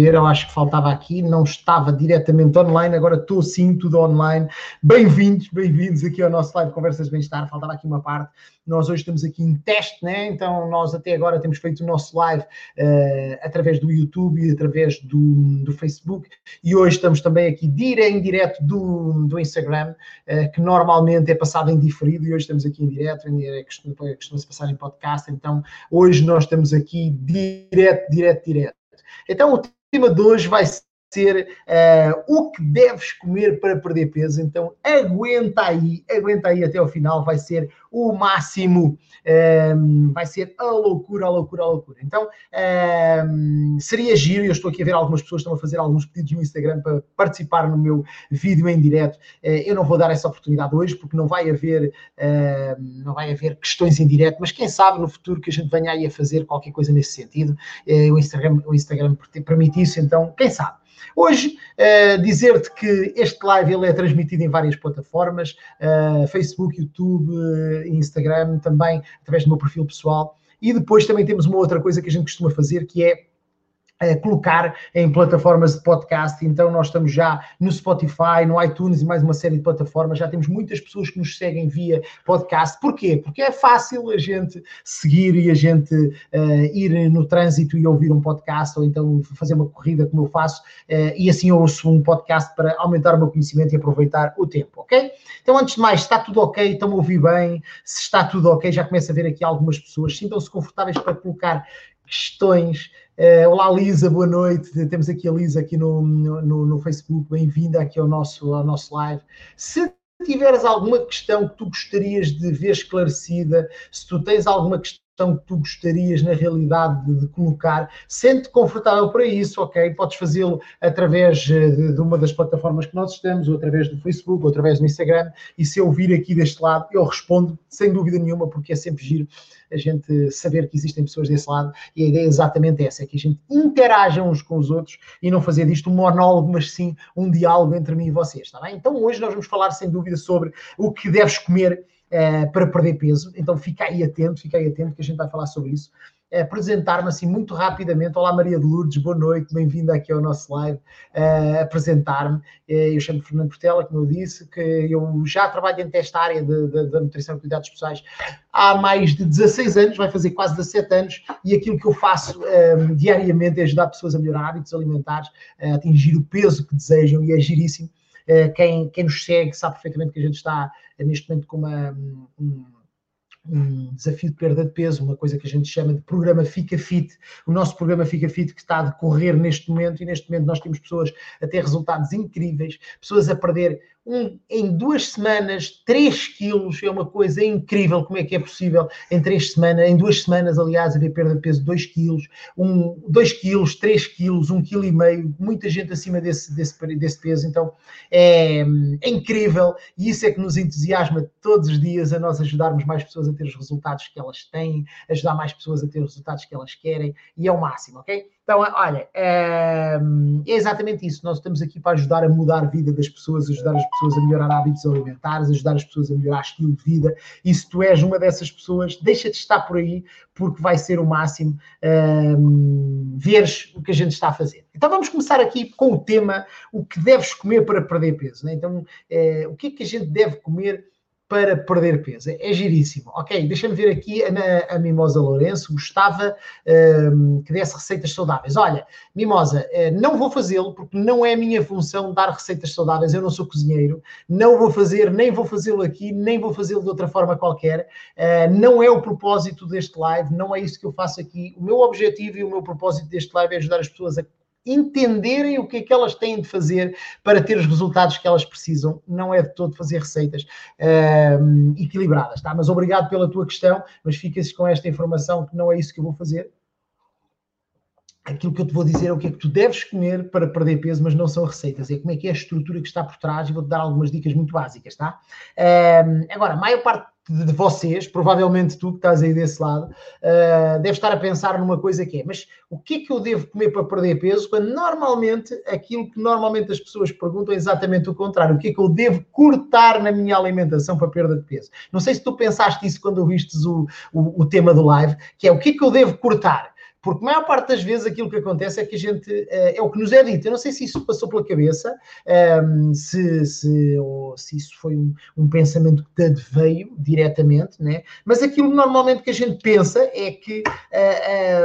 eu acho que faltava aqui, não estava diretamente online, agora estou sim, tudo online. Bem-vindos, bem-vindos aqui ao nosso live Conversas de Bem-Estar. Faltava aqui uma parte. Nós hoje estamos aqui em teste, né? Então, nós até agora temos feito o nosso live uh, através do YouTube e através do, do, Facebook. E hoje estamos também aqui dire, em direto do, do Instagram, uh, que normalmente é passado em diferido, e hoje estamos aqui em direto, em direto costuma-se passar em podcast. Então, hoje nós estamos aqui direto, direto, direto. Então, o de hoje vai ser uh, o que deves comer para perder peso. Então aguenta aí, aguenta aí até ao final, vai ser o máximo, ehm, vai ser a loucura, a loucura, a loucura. Então ehm, seria giro, eu estou aqui a ver algumas pessoas estão a fazer alguns pedidos no Instagram para participar no meu vídeo em direto. Uh, eu não vou dar essa oportunidade hoje porque não vai haver, uh, não vai haver questões em direto, mas quem sabe no futuro que a gente venha aí a fazer qualquer coisa nesse sentido. O Instagram, o Instagram permite isso, então quem sabe. Hoje, uh, dizer-te que este live ele é transmitido em várias plataformas, uh, Facebook, YouTube, uh, Instagram, também através do meu perfil pessoal. E depois também temos uma outra coisa que a gente costuma fazer, que é colocar em plataformas de podcast. Então, nós estamos já no Spotify, no iTunes e mais uma série de plataformas. Já temos muitas pessoas que nos seguem via podcast. Porquê? Porque é fácil a gente seguir e a gente uh, ir no trânsito e ouvir um podcast ou então fazer uma corrida como eu faço uh, e assim eu ouço um podcast para aumentar o meu conhecimento e aproveitar o tempo, ok? Então, antes de mais, está tudo ok? Estão a ouvir bem? Se está tudo ok, já começa a ver aqui algumas pessoas. Sintam-se confortáveis para colocar questões Uh, olá Lisa, boa noite. Temos aqui a Lisa aqui no, no, no Facebook. Bem-vinda aqui ao nosso, ao nosso live. Se tiveres alguma questão que tu gostarias de ver esclarecida, se tu tens alguma questão questão que tu gostarias na realidade de, de colocar, sente confortável para isso, ok? Podes fazê-lo através eh, de, de, uma das plataformas que nós estamos, ou através do Facebook, ou através do Instagram, e se eu vir aqui deste lado, eu respondo sem dúvida nenhuma, porque é sempre giro a gente saber que existem pessoas desse lado, e a ideia é exatamente essa, é que a gente interaja uns com os outros e não fazer disto um monólogo, mas sim um diálogo entre mim e vocês, está bem? Então hoje nós vamos falar sem dúvida sobre o que deves comer uh, para perder peso. Então fica aí atento, fica aí atento que a gente vai falar sobre isso. Uh, Apresentar-me assim muito rapidamente. Olá Maria de Lourdes, boa noite, bem-vinda aqui ao nosso live. Uh, Apresentar-me. eu chamo Fernando Portela, como eu disse, que eu já trabalho dentro desta área da nutrição e cuidados pessoais há mais de 16 anos, vai fazer quase 17 anos, e aquilo que eu faço um, diariamente é ajudar pessoas a melhorar hábitos alimentares, a atingir o peso que desejam, e é giríssimo. Uh, quem, quem nos segue sabe perfeitamente que a gente está neste momento com uma, um, um desafio de perda de peso, uma coisa que a gente chama de programa Fica Fit. O nosso programa Fica Fit que está a decorrer neste momento, e neste momento nós temos pessoas a ter resultados incríveis, pessoas a perder em duas semanas 3 quilos, é uma coisa incrível como é que é possível em três semanas, em duas semanas, aliás, haver perda de peso de 2 quilos, um, 2 quilos, 3 quilos, 1 quilo e meio, muita gente acima desse, desse, desse peso, então é, é incrível e isso é que nos entusiasma todos os dias a nós ajudarmos mais pessoas a ter os resultados que elas têm, ajudar mais pessoas a ter os resultados que elas querem e é o máximo, ok? Então, olha, é, é, exatamente isso. Nós estamos aqui para ajudar a mudar a vida das pessoas, ajudar as pessoas a melhorar hábitos alimentares, ajudar as pessoas a melhorar estilo de vida. E se tu és uma dessas pessoas, deixa de estar por aí, porque vai ser o máximo um, veres o que a gente está a fazer. Então vamos começar aqui com o tema: o que deves comer para perder peso. Né? Então, é, o que é que a gente deve comer? Para perder peso. É giríssimo. Ok, deixa-me ver aqui a, a Mimosa Lourenço. Gostava um, que desse receitas saudáveis. Olha, Mimosa, uh, não vou fazê-lo porque não é a minha função dar receitas saudáveis. Eu não sou cozinheiro. Não vou fazer, nem vou fazê-lo aqui, nem vou fazê-lo de outra forma qualquer. Uh, não é o propósito deste live, não é isso que eu faço aqui. O meu objetivo e o meu propósito deste live é ajudar as pessoas a entenderem o que é que elas têm de fazer para ter os resultados que elas precisam. Não é de todo fazer receitas uh, equilibradas, tá? Mas obrigado pela tua questão, mas ficas com esta informação que não é isso que eu vou fazer. Aquilo que eu te vou dizer é o que é que tu deves comer para perder peso, mas não são receitas. É como é que é a estrutura que está por trás e vou-te dar algumas dicas muito básicas, tá? Uh, agora, a maior parte de vocês, provavelmente tu que estás aí desse lado, uh, deve estar a pensar numa coisa que é, mas o que é que eu devo comer para perder peso? Quando normalmente aquilo que normalmente as pessoas perguntam é exatamente o contrário. O que é que eu devo cortar na minha alimentação para perda de peso? Não sei se tu pensaste isso quando ouvistes o, o, o tema do live, que é o que é que eu devo cortar? Porque a maior parte das vezes aquilo que acontece é que a gente, uh, é o que nos é dito, eu não sei se isso passou pela cabeça, ehm, se, se, ou se isso foi um, um pensamento que te veio diretamente, né? mas aquilo normalmente que a gente pensa é que...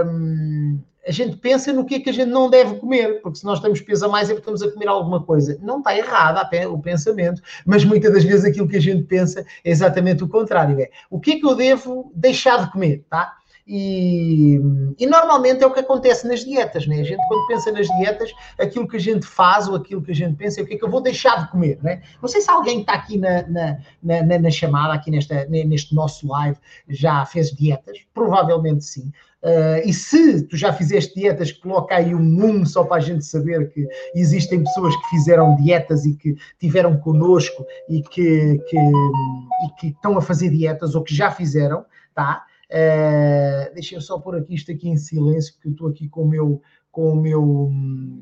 Um, ehm, a gente pensa no que é que a gente não deve comer, porque se nós temos peso a mais é porque estamos a comer alguma coisa. Não está errado até o pensamento, mas muitas das vezes aquilo que a gente pensa é exatamente o contrário. É o que é que eu devo deixar de comer, tá? E, e, normalmente é o que acontece nas dietas, né? A gente, quando pensa nas dietas, aquilo que a gente faz ou aquilo que a gente pensa é o que é que eu vou deixar de comer, né? Não sei se alguém está aqui na, na, na, na, chamada, aqui nesta, neste nosso live, já fez dietas, provavelmente sim. Uh, e se tu já fizeste dietas, coloca aí um 1 só para a gente saber que existem pessoas que fizeram dietas e que tiveram connosco e que, que, e que estão a fazer dietas ou que já fizeram, tá? Uh, deixa eu só pôr aqui isto aqui em silêncio, porque eu estou aqui com o meu, com o meu,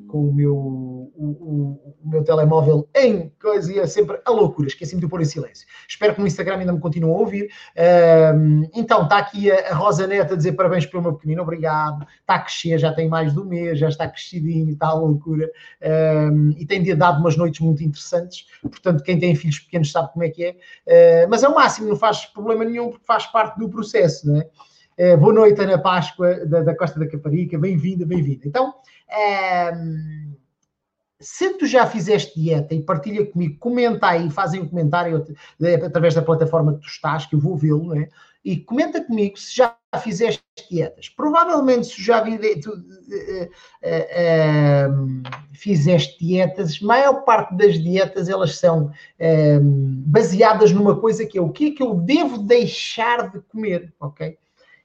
com o meu, o, o, o meu telemóvel em coisa e é sempre a loucura. Esqueci-me de pôr em silêncio. Espero que no Instagram ainda me continue a ouvir. Então, está aqui a, a, Rosa Neta a dizer parabéns pelo meu pequenino, obrigado. Está a crescer, já tem mais um mês, já está crescidinho, está a loucura. E tem dado umas noites muito interessantes. Portanto, quem tem filhos pequenos sabe como é que é. Uh, mas é o máximo, não faz problema nenhum, porque faz parte do processo, não é? É, boa noite, Ana Páscoa, da, da Costa da Caparica. Bem-vinda, bem-vinda. Então, é, se tu já fizeste dieta e partilha comigo, comenta aí, fazem um comentário através da plataforma que tu estás, que eu vou vê-lo, não é? E comenta comigo se já fizeste dietas. Provavelmente, se já vi, tu, uh, uh, fizeste dietas, maior parte das dietas elas são baseadas numa coisa que é o que é que eu devo deixar de comer, ok?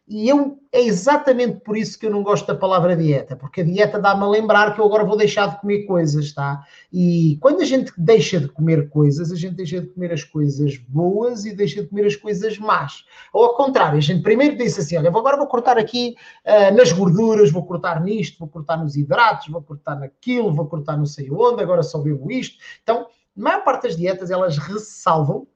E eu, é exatamente por isso que eu não gosto da palavra dieta, porque a dieta dá-me a lembrar que eu agora vou deixar de comer coisas, tá? E quando a gente deixa de comer coisas, a gente deixa de comer as coisas boas e deixa de comer as coisas más. Ou ao contrário, a gente primeiro disse assim: olha, agora vou cortar aqui uh, nas gorduras, vou cortar nisto, vou cortar nos hidratos, vou cortar naquilo, vou cortar não sei onde, agora só bebo isto. Então, a maior parte das dietas elas ressalvam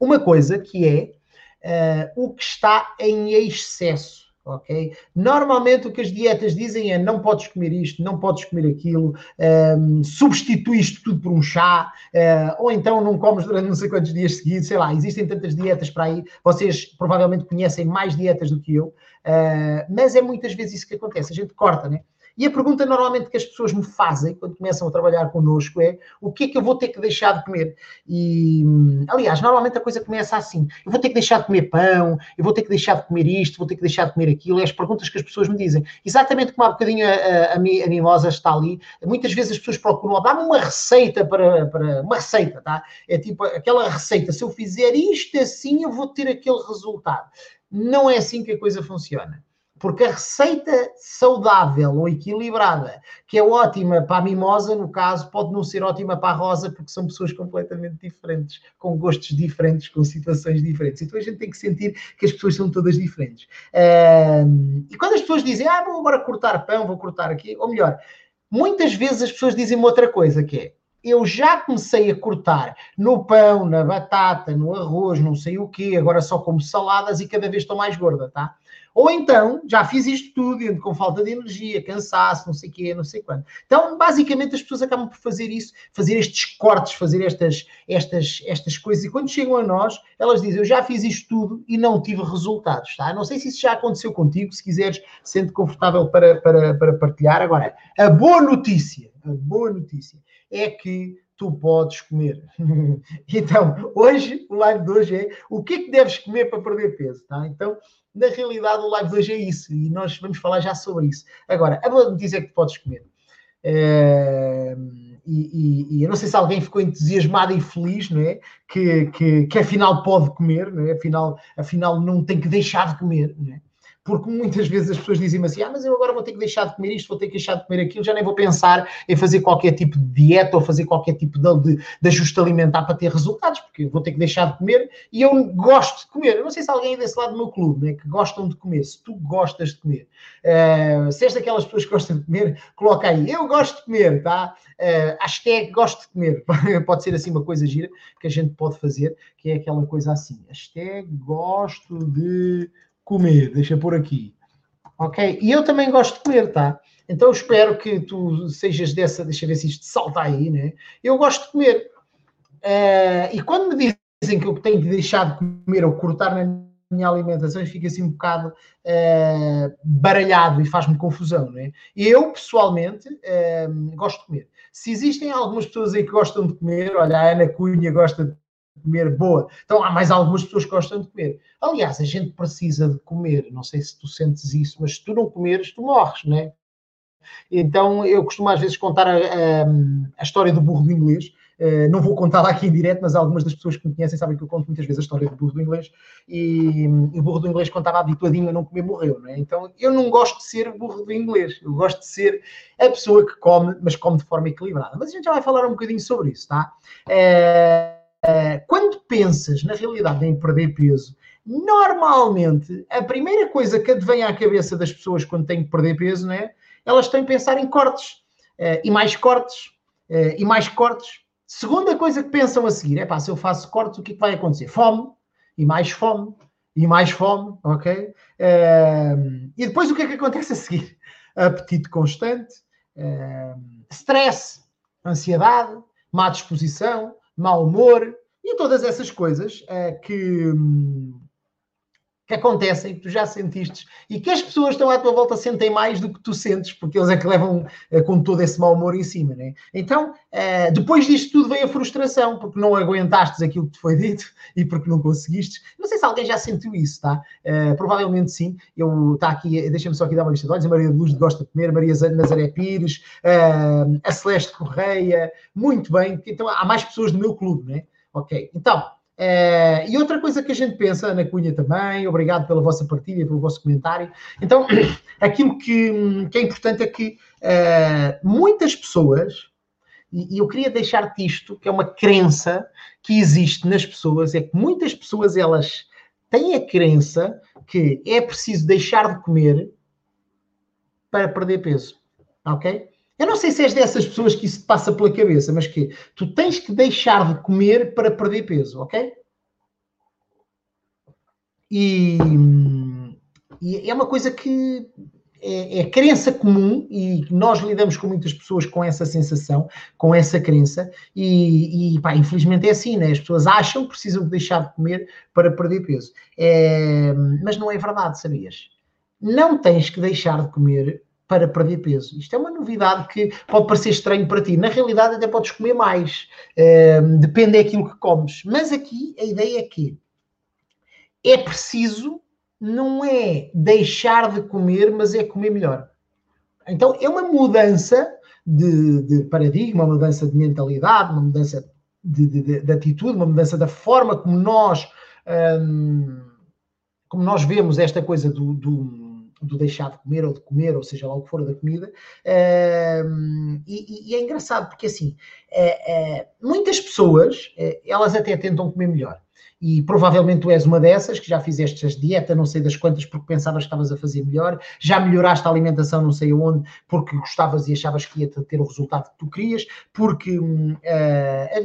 uma coisa que é uh, o que está em excesso. Ok? Normalmente o que as dietas dizem é não podes comer isto, não podes comer aquilo, um, ehm, substitui isto tudo por um chá, uh, ou então não comes durante não sei quantos dias seguidos, sei lá, existem tantas dietas para aí, vocês provavelmente conhecem mais dietas do que eu, uh, mas é muitas vezes isso que acontece, a gente corta, né? E a pergunta normalmente que as pessoas me fazem quando começam a trabalhar connosco é o que é que eu vou ter que deixar de comer? E, aliás, normalmente a coisa começa assim: eu vou ter que deixar de comer pão, eu vou ter que deixar de comer isto, vou ter que deixar de comer aquilo. É as perguntas que as pessoas me dizem. Exatamente como há bocadinho a, a, a, mimosa está ali, muitas vezes as pessoas procuram, dá-me uma receita para, para. Uma receita, tá? É tipo aquela receita: se eu fizer isto assim, eu vou ter aquele resultado. Não é assim que a coisa funciona. Porque a receita saudável ou equilibrada, que é ótima para a mimosa, no caso, pode não ser ótima para a rosa, porque são pessoas completamente diferentes, com gostos diferentes, com situações diferentes. Então a gente tem que sentir que as pessoas são todas diferentes. E quando as pessoas dizem, ah, vou agora cortar pão, vou cortar aqui, ou melhor, muitas vezes as pessoas dizem outra coisa, que é, eu já comecei a cortar no pão, na batata, no arroz, não sei o quê, agora só como saladas e cada vez estou mais gorda, tá? Ou então, já fiz isto tudo, ando com falta de energia, cansaço, não sei o quê, não sei quando. Então, basicamente, as pessoas acabam por fazer isso, fazer estes cortes, fazer estas, estas, estas coisas. E quando chegam a nós, elas dizem, eu já fiz isto tudo e não tive resultados, tá? Não sei se isso já aconteceu contigo, se quiseres, sente confortável para, para, para partilhar. Agora, a boa notícia, a boa notícia é que tu podes comer. então, hoje, o live de hoje é o que é que deves comer para perder peso, tá? Então, na realidade, o live de hoje é isso e nós vamos falar já sobre isso. Agora, a boa notícia é que tu podes comer. É, e, e, e, eu não sei se alguém ficou entusiasmado e feliz, não é? Que, que, que afinal pode comer, não é? Afinal, afinal não tem que deixar de comer, não é? Porque muitas vezes as pessoas dizem assim: ah, mas eu agora vou ter que deixar de comer isto, vou ter que deixar de comer aquilo, já nem vou pensar em fazer qualquer tipo de dieta ou fazer qualquer tipo de, de, de ajuste alimentar para ter resultados, porque vou ter que deixar de comer e eu gosto de comer. Eu não sei se alguém desse lado do meu clube né, que gostam de comer, se tu gostas de comer, uh, se és daquelas pessoas que gostam de comer, coloca aí: eu gosto de comer, tá? Uh, hashtag gosto de comer. pode ser assim uma coisa gira que a gente pode fazer, que é aquela coisa assim: hashtag gosto de comer, deixa por aqui. ok? E eu também gosto de comer, tá? Então espero que tu sejas dessa, deixa ver se isto salta aí, né? Eu gosto de comer. Uh, e quando me dizem que eu tenho que deixar de comer ou cortar na minha alimentação, fica assim um bocado uh, baralhado e faz-me confusão, né? Eu, pessoalmente, uh, gosto de comer. Se existem algumas pessoas aí que gostam de comer, olha, a Ana Cunha gosta de comer, boa. Então há mais algumas pessoas que gostam de comer. Aliás, a gente precisa de comer. Não sei se tu sentes isso, mas se tu não comeres, tu morres, né? Então eu costumo às vezes contar a, a, a história do burro do inglês. Uh, não vou contá-la aqui em direto, mas algumas das pessoas que me conhecem sabem que eu conto muitas vezes a história do burro do inglês. E, e o burro do inglês, quando estava habituadinho a não comer, morreu. Não é? Então eu não gosto de ser burro do inglês. Eu gosto de ser a pessoa que come, mas come de forma equilibrada. Mas a gente já vai falar um bocadinho sobre isso, tá? Uh, quando pensas na realidade em perder peso, normalmente a primeira coisa que vem à cabeça das pessoas quando têm que perder peso, não é? elas têm que pensar em cortes. Uh, e mais cortes, uh, e mais cortes. Segunda coisa que pensam a seguir é pá, se eu faço cortes, o que, é que vai acontecer? Fome, e mais fome, e mais fome, ok? Uh, e depois o que é que acontece a seguir? Apetite constante, stress, ansiedade, má disposição, mau humor, e todas essas coisas que. Que acontecem, que tu já sentiste e que as pessoas que estão à tua volta sentem mais do que tu sentes, porque eles é que levam uh, com todo esse mau humor em cima, né? Então, uh, depois disto tudo vem a frustração, porque não aguentaste aquilo que te foi dito e porque não conseguiste. Não sei se alguém já sentiu isso, tá? Uh, provavelmente sim. Eu, tá aqui, deixa-me só aqui dar uma lista de olhos, a Maria de Luz gosta de comer, Maria Nazaré Pires, a Celeste Correia, muito bem. Então, há mais pessoas do meu clube, né? Ok, então, Uh, e outra coisa que a gente pensa, Ana Cunha também, obrigado pela vossa partilha, pelo vosso comentário. Então, aquilo que, que é importante é que uh, muitas pessoas, e, e eu queria deixar-te isto, que é uma crença que existe nas pessoas, é que muitas pessoas elas têm a crença que é preciso deixar de comer para perder peso. Ok? Eu não sei se és dessas pessoas que isso te passa pela cabeça, mas que tu tens que deixar de comer para perder peso, ok? E, e é uma coisa que é, é crença comum e nós lidamos com muitas pessoas com essa sensação, com essa crença, e, e pá, infelizmente é assim, né? As pessoas acham que precisam de deixar de comer para perder peso. É, mas não é verdade, sabias? Não tens que deixar de comer para perder peso. Isto é uma novidade que pode parecer estranho para ti. Na realidade, até podes comer mais. Uh, depende daquilo que comes. Mas aqui a ideia é que é preciso, não é deixar de comer, mas é comer melhor. Então é uma mudança de, de paradigma, uma mudança de mentalidade, uma mudança de, de, de atitude, uma mudança da forma como nós, um, como nós vemos esta coisa do, do do deixar de comer ou de comer, ou seja lá o que for da comida. Uh, e, e, é engraçado porque assim, uh, muitas pessoas, eh, elas até tentam comer melhor. E provavelmente tu és uma dessas que já fizeste as dieta, não sei das quantas, porque pensavas que estavas a fazer melhor, já melhoraste a alimentação, não sei aonde, porque gostavas e achavas que ia ter o resultado que tu querias, porque hum,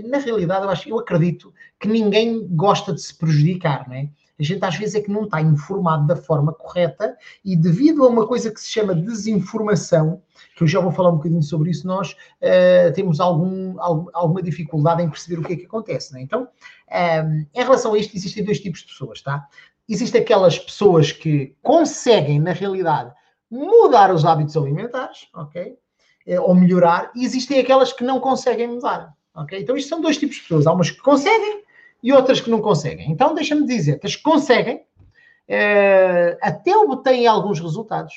na realidade eu, acho, eu acredito que ninguém gosta de se prejudicar, não é? A gente às vezes é que não está informado da forma correta e devido a uma coisa que se chama desinformação, que eu já vou falar um bocadinho sobre isso, nós uh, temos algum, alguma dificuldade em perceber o que é que acontece. Né? Então, um, ehm, em relação a isto, existem dois tipos de pessoas, tá? Existem aquelas pessoas que conseguem, na realidade, mudar os hábitos alimentares, ok? Eh, ou melhorar, e existem aquelas que não conseguem mudar, ok? Então, isto são dois tipos de pessoas. Há umas que conseguem e outras que não conseguem. Então, deixa-me dizer que as que conseguem uh, até obtêm alguns resultados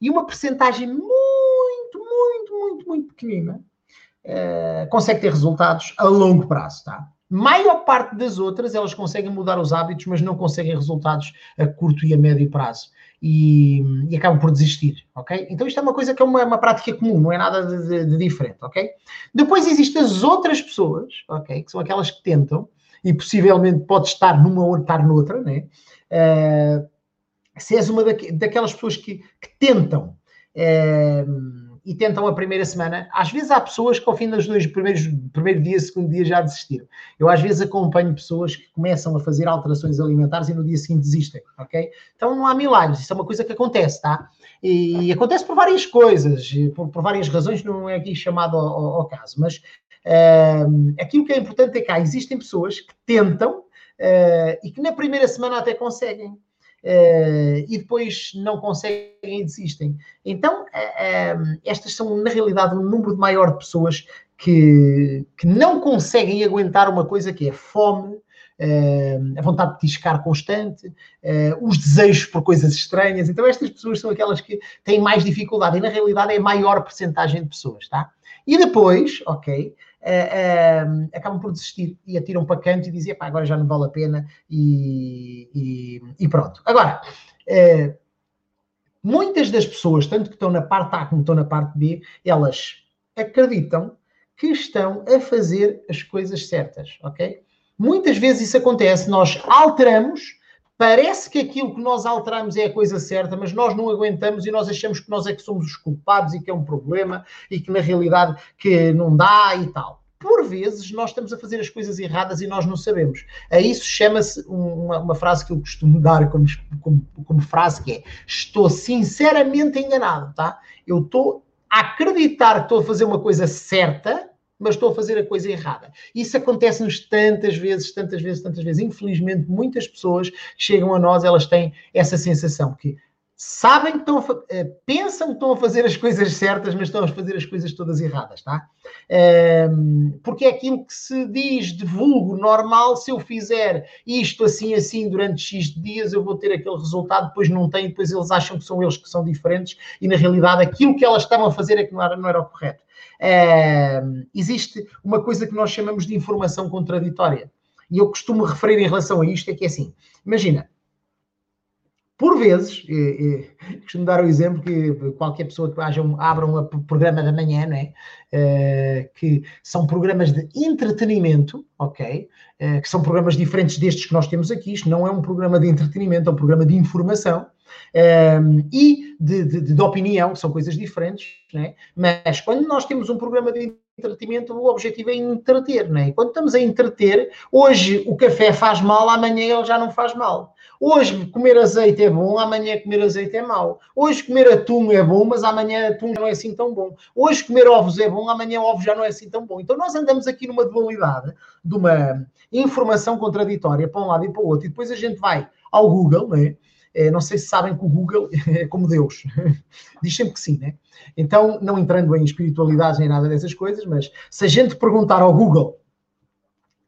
e uma percentagem muito, muito, muito, muito pequenina uh, consegue ter resultados a longo prazo, tá? Maior parte das outras, elas conseguem mudar os hábitos, mas não conseguem resultados a curto e a médio prazo. E, e acabam por desistir, ok? Então isto é uma coisa que é uma, uma prática comum, não é nada de, de, de diferente, ok? Depois existem as outras pessoas, ok? Que são aquelas que tentam, e possivelmente pode estar numa ou estar noutra, né? Uh, se és uma daquelas pessoas que, que tentam uh, e tentam a primeira semana. Às vezes há pessoas que ao fim dos dois primeiros primeiro dia, segundo dia já desistiram. Eu às vezes acompanho pessoas que começam a fazer alterações alimentares e no dia seguinte desistem, ok? Então não há milagres, isso é uma coisa que acontece, tá? E acontece por várias coisas, por, por várias razões, não é aqui chamado ao, ao caso, mas aquilo que é importante é que há, existem pessoas que tentam uh, e que na primeira semana até conseguem. Uh, e depois não conseguem e desistem. Então, uh, estas são, na realidade, um número maior de pessoas que, que não conseguem aguentar uma coisa que é fome, a vontade de tiscar constante, os desejos por coisas estranhas. Então, estas pessoas são aquelas que têm mais dificuldade e, na realidade, é a maior percentagem de pessoas, tá? E depois, ok, uh, acabam por desistir e atiram para canto e dizem, agora já não vale a pena e, e, e pronto. Agora, uh, muitas das pessoas, tanto que estão na parte A como estão na parte B, elas acreditam que estão a fazer as coisas certas, ok? Muitas vezes isso acontece, nós alteramos Parece que aquilo que nós alteramos é a coisa certa, mas nós não aguentamos e nós achamos que nós é que somos os culpados e que é um problema e que na realidade que não dá e tal. Por vezes nós estamos a fazer as coisas erradas e nós não sabemos. A isso chama-se uma, uma, frase que eu costumo dar como, como, como frase que é estou sinceramente enganado, tá? Eu estou a acreditar que estou a fazer uma coisa certa, mas estou a fazer a coisa errada. Isso acontece-nos tantas vezes, tantas vezes, tantas vezes. Infelizmente, muitas pessoas chegam a nós, elas têm essa sensação que sabem que estão uh, pensam que estão a fazer as coisas certas, mas estão a fazer as coisas todas erradas, tá? Um, porque é aquilo que se diz de vulgo normal, se eu fizer isto assim, assim, durante X dias, eu vou ter aquele resultado, depois não tem, depois eles acham que são eles que são diferentes, e na realidade aquilo que elas estavam a fazer é que não era, não era o correto. Uh, existe uma coisa que nós chamamos de informação contraditória. E eu costumo referir em relação a isto, é que é assim, imagina, por vezes, e, e, costumo dar o exemplo que qualquer pessoa que haja um, abra um programa da manhã, não é? Uh, que são programas de entretenimento, ok? Uh, que são programas diferentes destes que nós temos aqui. Isto não é um programa de entretenimento, é um programa de informação. Um, e de, de, de, opinião, que são coisas diferentes, né? mas quando nós temos um programa de entretenimento, o objetivo é entreter, né? quando estamos a entreter, hoje o café faz mal, amanhã ele já não faz mal. Hoje comer azeite é bom, amanhã comer azeite é mau. Hoje comer atum é bom, mas amanhã atum não é assim tão bom. Hoje comer ovos é bom, amanhã ovos já não é assim tão bom. Então nós andamos aqui numa dualidade de uma informação contraditória para um lado e para o outro, e depois a gente vai ao Google, né? É, não sei se sabem que o Google é como Deus. Diz sempre que sim, né? Então, não entrando em espiritualidade nem nada dessas coisas, mas se a gente perguntar ao Google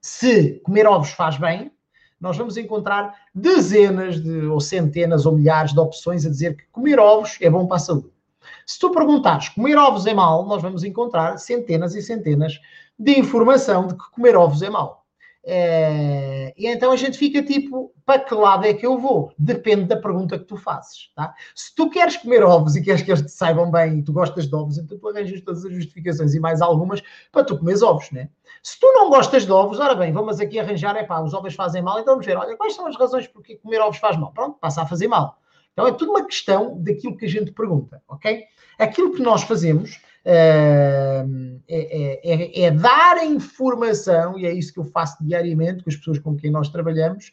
se comer ovos faz bem, nós vamos encontrar dezenas de, ou centenas ou milhares de opções a dizer que comer ovos é bom para a saúde. Se tu perguntares comer ovos é mau, nós vamos encontrar centenas e centenas de informação de que comer ovos é mau. É, e então a gente fica tipo, para que lado é que eu vou? Depende da pergunta que tu fazes, tá? Se tu queres comer ovos e queres que eles te saibam bem e tu gostas de ovos, então tu arranjas todas as justificações e mais algumas para tu comeres ovos, né? Se tu não gostas de ovos, ora bem, vamos aqui arranjar, é pá, os ovos fazem mal, então vamos ver, olha, quais são as razões porque comer ovos faz mal? Pronto, passa a fazer mal. Então é tudo uma questão daquilo que a gente pergunta, ok? Aquilo que nós fazemos é, é, é, é, dar a informação, e é isso que eu faço diariamente com as pessoas com quem nós trabalhamos,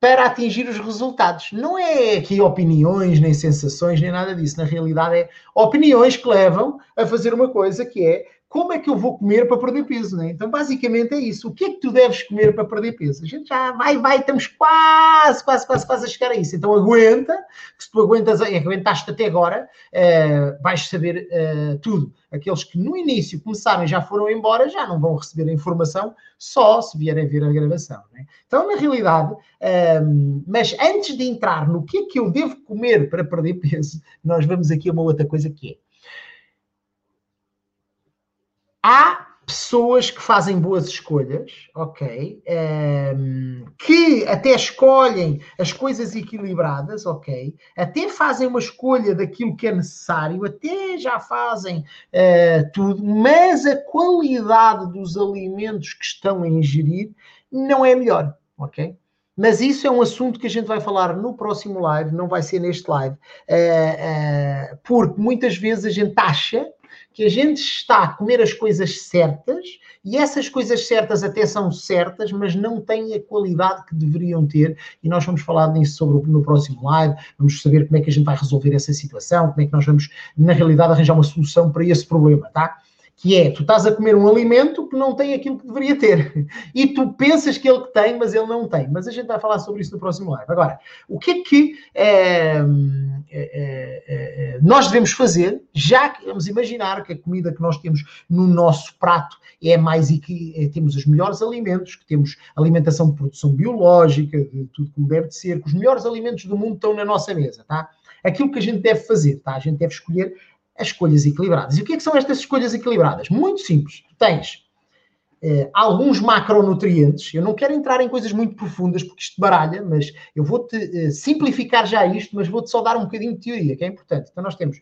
para atingir os resultados. Não é aqui opiniões, nem sensações, nem nada disso. Na realidade, é opiniões que levam a fazer uma coisa que é como é que eu vou comer para perder peso, né? Então, basicamente é isso. O que é que tu deves comer para perder peso? A gente já vai, vai, estamos quase, quase, quase, quase a chegar a isso. Então, aguenta, que se tu aguentas, aguentaste até agora, uh, vais saber uh, tudo. Aqueles que no início começaram e já foram embora, já não vão receber a informação só se vierem ver a gravação, né? Então, na realidade, ehm, mas antes de entrar no que é que eu devo comer para perder peso, nós vamos aqui a uma outra coisa que é há pessoas que fazem boas escolhas, ok, um, ehm, que até escolhem as coisas equilibradas, ok, até fazem uma escolha daquilo que é necessário, até já fazem uh, tudo, mas a qualidade dos alimentos que estão a ingerir não é melhor, ok? Mas isso é um assunto que a gente vai falar no próximo live, não vai ser neste live, uh, uh, porque muitas vezes a gente acha que a gente está a comer as coisas certas e essas coisas certas até são certas, mas não têm a qualidade que deveriam ter. E nós vamos falar nisso sobre, no próximo live. Vamos saber como é que a gente vai resolver essa situação, como é que nós vamos, na realidade, arranjar uma solução para esse problema, tá? Que é, tu estás a comer um alimento que não tem aquilo que deveria ter. E tu pensas que ele tem, mas ele não tem. Mas a gente vai falar sobre isso no próximo live. Agora, o que é que é, é, é, nós devemos fazer, já que vamos imaginar que a comida que nós temos no nosso prato é mais e que temos os melhores alimentos, que temos alimentação de produção biológica, de tudo como deve de ser, que os melhores alimentos do mundo estão na nossa mesa, tá? Aquilo que a gente deve fazer, tá? A gente deve escolher as escolhas equilibradas. E o que, é que são estas escolhas equilibradas? Muito simples. Tens eh, alguns macronutrientes. Eu não quero entrar em coisas muito profundas porque isto baralha, mas eu vou-te eh, simplificar já isto, mas vou-te só dar um bocadinho de teoria, que é importante. Então nós temos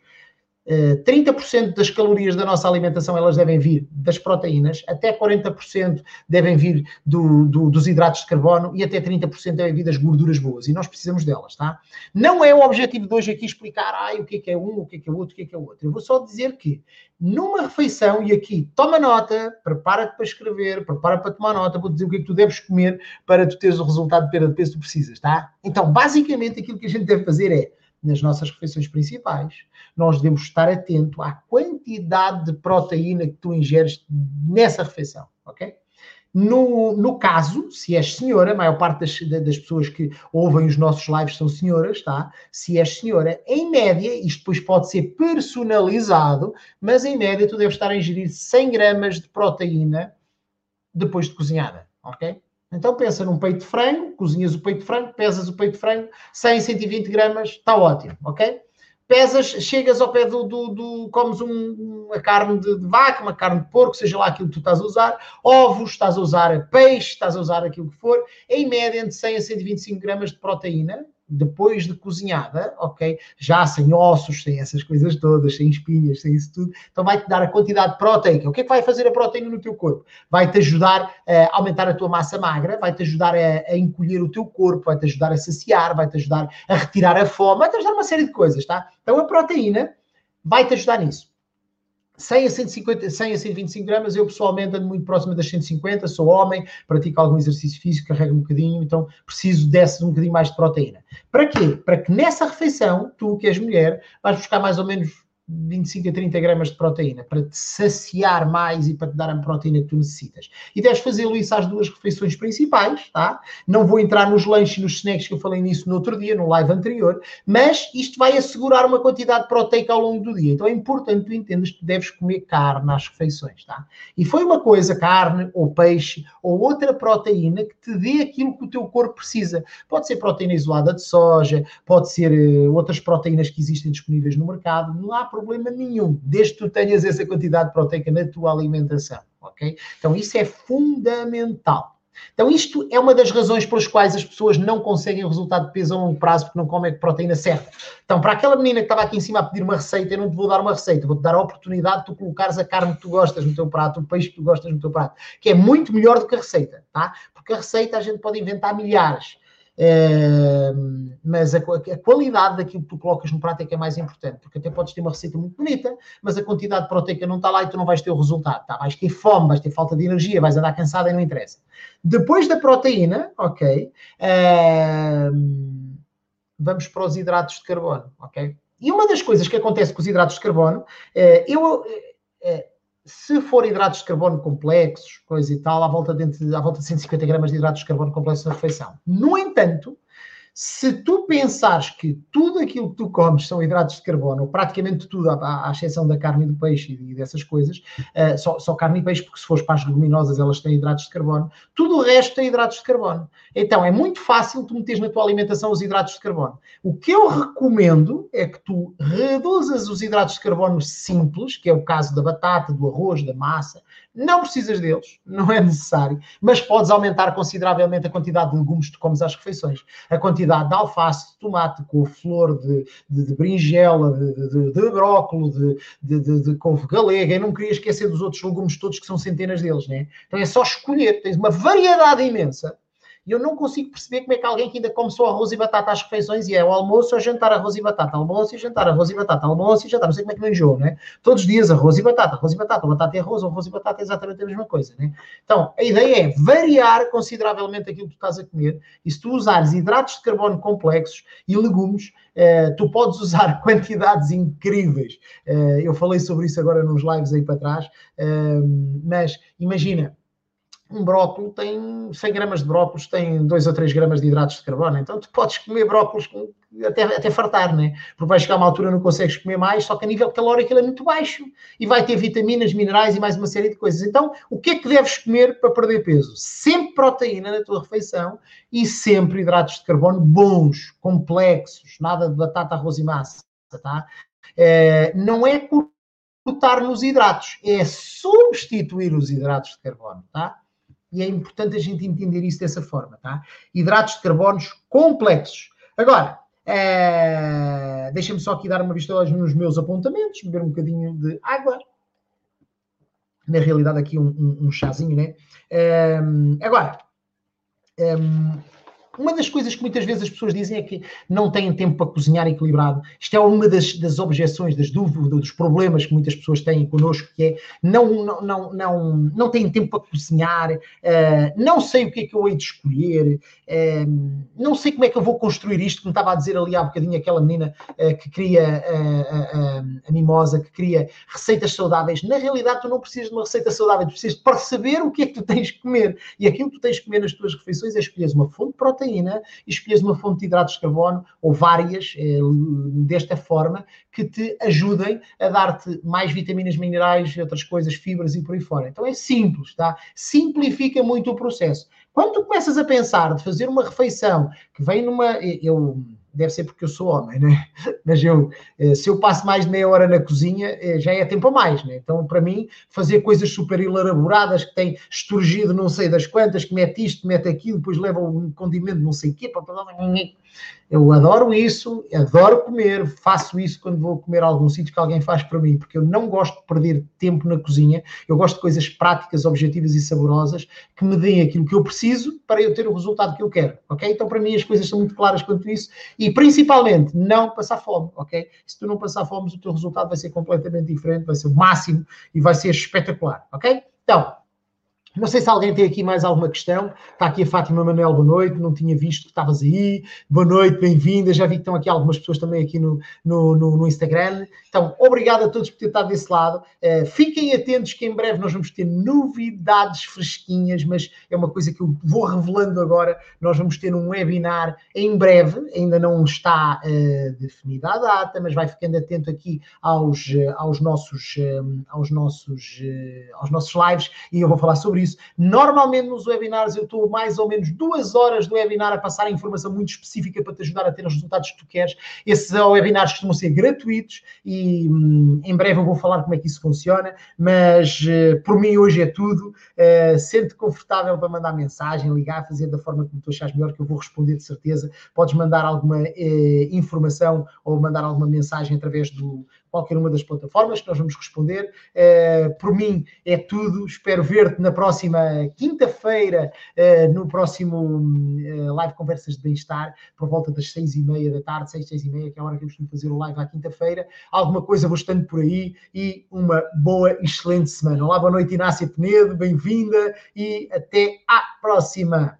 30% eh, das calorias da nossa alimentação elas devem vir das proteínas, até 40% devem vir do, do, dos hidratos de carbono e até 30% devem vir das gorduras boas. E nós precisamos delas, tá? Não é o objetivo de hoje aqui explicar ai, o que é, que é um, o que é que é outro, o que é que é outro. Eu vou só dizer que numa refeição, e aqui toma nota, prepara-te para escrever, prepara para tomar nota, vou dizer o que é que tu deves comer para tu teres o resultado de perda de peso que tu precisas, tá? Então, basicamente, aquilo que a gente deve fazer é nas nossas refeições principais, nós devemos estar atento à quantidade de proteína que tu ingeres nessa refeição, ok? No, no caso, se és senhora, a maior parte das, das pessoas que ouvem os nossos lives são senhoras, tá? Se és senhora, em média, isto depois pode ser personalizado, mas em média tu deves estar a ingerir 100 gramas de proteína depois de cozinhada, ok? Então pensa num peito de frango, cozinhas o peito de frango, pesas o peito de frango, 100, 120 gramas, está ótimo, ok? Pesas, chegas ao pé do, do, do comes um, uma carne de, de, vaca, uma carne de porco, seja lá aquilo que tu estás a usar, ovos, estás a usar peixe, estás a usar aquilo que for, em média entre 100 a 125 gramas de proteína, depois de cozinhada, ok? Já sem ossos, sem essas coisas todas, sem espinhas, sem isso tudo, então vai-te dar a quantidade proteica. O que é que vai fazer a proteína no teu corpo? Vai-te ajudar a aumentar a tua massa magra, vai-te ajudar a, a, encolher o teu corpo, vai-te ajudar a saciar, vai-te ajudar a retirar a fome, vai-te ajudar uma série de coisas, tá? Então a proteína vai-te ajudar nisso. 100 a, 150, 100 a 125 gramas, eu pessoalmente ando muito próximo das 150, sou homem, pratico algum exercício físico, carrego um bocadinho, então preciso desse um bocadinho mais de proteína. Para quê? Para que nessa refeição, tu que és mulher, vais buscar mais ou menos 25 a 30 gramas de proteína para te saciar mais e para te dar a proteína que tu necessitas. E deves fazê-lo isso às duas refeições principais, tá? Não vou entrar nos lanches e nos snacks que eu falei nisso no outro dia, no live anterior, mas isto vai assegurar uma quantidade proteica ao longo do dia. Então é importante tu entendas que deves comer carne às refeições, tá? E foi uma coisa, carne ou peixe ou outra proteína que te dê aquilo que o teu corpo precisa. Pode ser proteína isolada de soja, pode ser uh, outras proteínas que existem disponíveis no mercado, não há problema nenhum, desde que tu tenhas essa quantidade proteica na tua alimentação, ok? Então isso é fundamental. Então, isto é uma das razões pelas quais as pessoas não conseguem resultado de peso a longo prazo porque não comem a proteína certa. Então, para aquela menina que estava aqui em cima a pedir uma receita, eu não te vou dar uma receita, vou-te dar a oportunidade de tu colocares a carne que tu gostas no teu prato, o peixe que tu gostas no teu prato, que é muito melhor do que a receita, tá? Porque a receita a gente pode inventar milhares. Mas a, a, qualidade daquilo que tu colocas no prato é que é mais importante, porque até podes ter uma receita muito bonita, mas a quantidade de proteica não está lá e tu não vais ter o resultado. Tá? Vais ter fome, vais ter falta de energia, vais andar cansada e não interessa. Depois da proteína, ok, vamos para os hidratos de carbono, ok? E uma das coisas que acontece com os hidratos de carbono, uh, eu eh, se for hidratos de carbono complexos, coisa e tal, à volta de, à volta de 150 gramas de hidratos de carbono complexos na refeição. No entanto, se tu pensares que tudo aquilo que tu comes são hidratos de carbono, praticamente tudo, à, à exceção da carne e do peixe e dessas coisas, uh, só, só, carne e peixe, porque se fores para as leguminosas elas têm hidratos de carbono, tudo o resto tem hidratos de carbono. Então é muito fácil tu meteres na tua alimentação os hidratos de carbono. O que eu recomendo é que tu reduzas os hidratos de carbono simples, que é o caso da batata, do arroz, da massa, não precisas deles, não é necessário, mas podes aumentar consideravelmente a quantidade de legumes que comes às refeições. A quantidade de alface, de tomate, couve-flor, de, de, de berinjela, de, de, de brócolis, de, de, couve galega. Eu não queria esquecer dos outros legumes todos, que são centenas deles, né? Então é só escolher, tens uma variedade imensa E eu não consigo perceber como é que alguém que ainda come só arroz e batata às refeições e é o almoço ou jantar arroz e batata, almoço e jantar arroz e batata, almoço e jantar, não sei como é que não enjoo, né? Todos os dias arroz e batata, arroz e batata, batata e arroz, arroz e batata é exatamente a mesma coisa, né? Então, a ideia é variar consideravelmente aquilo que tu estás a comer e se tu usares hidratos de carbono complexos e legumes, eh, tu podes usar quantidades incríveis. Eh, eu falei sobre isso agora nos lives aí para trás, eh, mas imagina, um brócolis tem 100 gramas de brócolis, tem 2 ou 3 gramas de hidratos de carbono. Então tu podes comer brócolis até, até fartar, né? Porque vai chegar uma altura não consegues comer mais, só que a nível calórico ele é muito baixo e vai ter vitaminas, minerais e mais uma série de coisas. Então, o que é que deves comer para perder peso? Sempre proteína na tua refeição e sempre hidratos de carbono bons, complexos, nada de batata, arroz e massa, tá? É, não é cortar nos hidratos, é substituir os hidratos de carbono, tá? E é importante a gente entender isso dessa forma, tá? Hidratos de carbonos complexos. Agora, é... deixa-me só aqui dar uma vista hoje nos meus apontamentos, beber um bocadinho de água. Na realidade, aqui um, um, um chazinho, né? É... Agora, é... Uma das coisas que muitas vezes as pessoas dizem é que não têm tempo para cozinhar equilibrado. Isto é uma das, das objeções, das dúvidas, dos problemas que muitas pessoas têm connosco, que é não, não, não, não, não têm tempo para cozinhar, uh, não sei o que é que eu hei de escolher, uh, não sei como é que eu vou construir isto, como estava a dizer ali há bocadinho aquela menina uh, que cria a mimosa, que cria receitas saudáveis. Na realidade, tu não precisas de uma receita saudável, tu precisas de perceber o que é que tu tens de comer. E aquilo que tu tens de comer nas tuas refeições é escolher uma fonte de proteína proteína e escolhes uma fonte de hidratos de carbono ou várias eh, desta forma que te ajudem a dar-te mais vitaminas, minerais, outras coisas, fibras e por aí fora. Então é simples, tá? Simplifica muito o processo. Quando tu começas a pensar de fazer uma refeição que vem numa. Eu deve ser porque eu sou homem, né? Mas eu, eh, se eu passo mais de meia hora na cozinha, eh, já é tempo a mais, né? Então, para mim, fazer coisas super elaboradas, que tem esturgido não sei das quantas, que mete isto, mete aquilo, depois leva um condimento não sei o quê, eu adoro isso, adoro comer, faço isso quando vou comer algum sítio que alguém faz para mim, porque eu não gosto de perder tempo na cozinha, eu gosto de coisas práticas, objetivas e saborosas que me deem aquilo que eu preciso para eu ter o resultado que eu quero, ok? Então, para mim, as coisas são muito claras quanto isso e, principalmente, não passar fome, ok? Se tu não passar fome, o teu resultado vai ser completamente diferente, vai ser o máximo e vai ser espetacular, ok? Então, não sei se alguém tem aqui mais alguma questão. Está aqui a Fátima Manuel, boa noite. Não tinha visto que estavas aí. Boa noite, bem-vinda. Já vi que estão aqui algumas pessoas também aqui no, no, no, no Instagram. Então, obrigado a todos por ter estado desse lado. Uh, fiquem atentos que em breve nós vamos ter novidades fresquinhas, mas é uma coisa que eu vou revelando agora. Nós vamos ter um webinar em breve. Ainda não está uh, definida a data, mas vai ficando atento aqui aos, uh, aos nossos, aos nossos, aos nossos lives e eu vou falar sobre isso. Normalmente nos webinars eu estou mais ou menos duas horas do webinar a passar informação muito específica para te ajudar a ter os resultados que tu queres. Esses webinars costumam ser gratuitos e hum, em breve eu vou falar como é que isso funciona, mas uh, por mim hoje é tudo. Uh, Sente confortável para mandar mensagem, ligar, fazer da forma como tu achas melhor, que eu vou responder de certeza. Podes mandar alguma uh, informação ou mandar alguma mensagem através do, qualquer uma das plataformas que nós vamos responder. Uh, por mim é tudo. Espero ver-te na próxima quinta-feira, uh, no próximo uh, Live Conversas de Bem-Estar, por volta das seis e meia da tarde, seis, seis e meia, que é a hora que eu costumo fazer o live à quinta-feira. Alguma coisa vou estando por aí e uma boa, excelente semana. Olá, boa noite, Inácia Penedo, bem-vinda e até à próxima.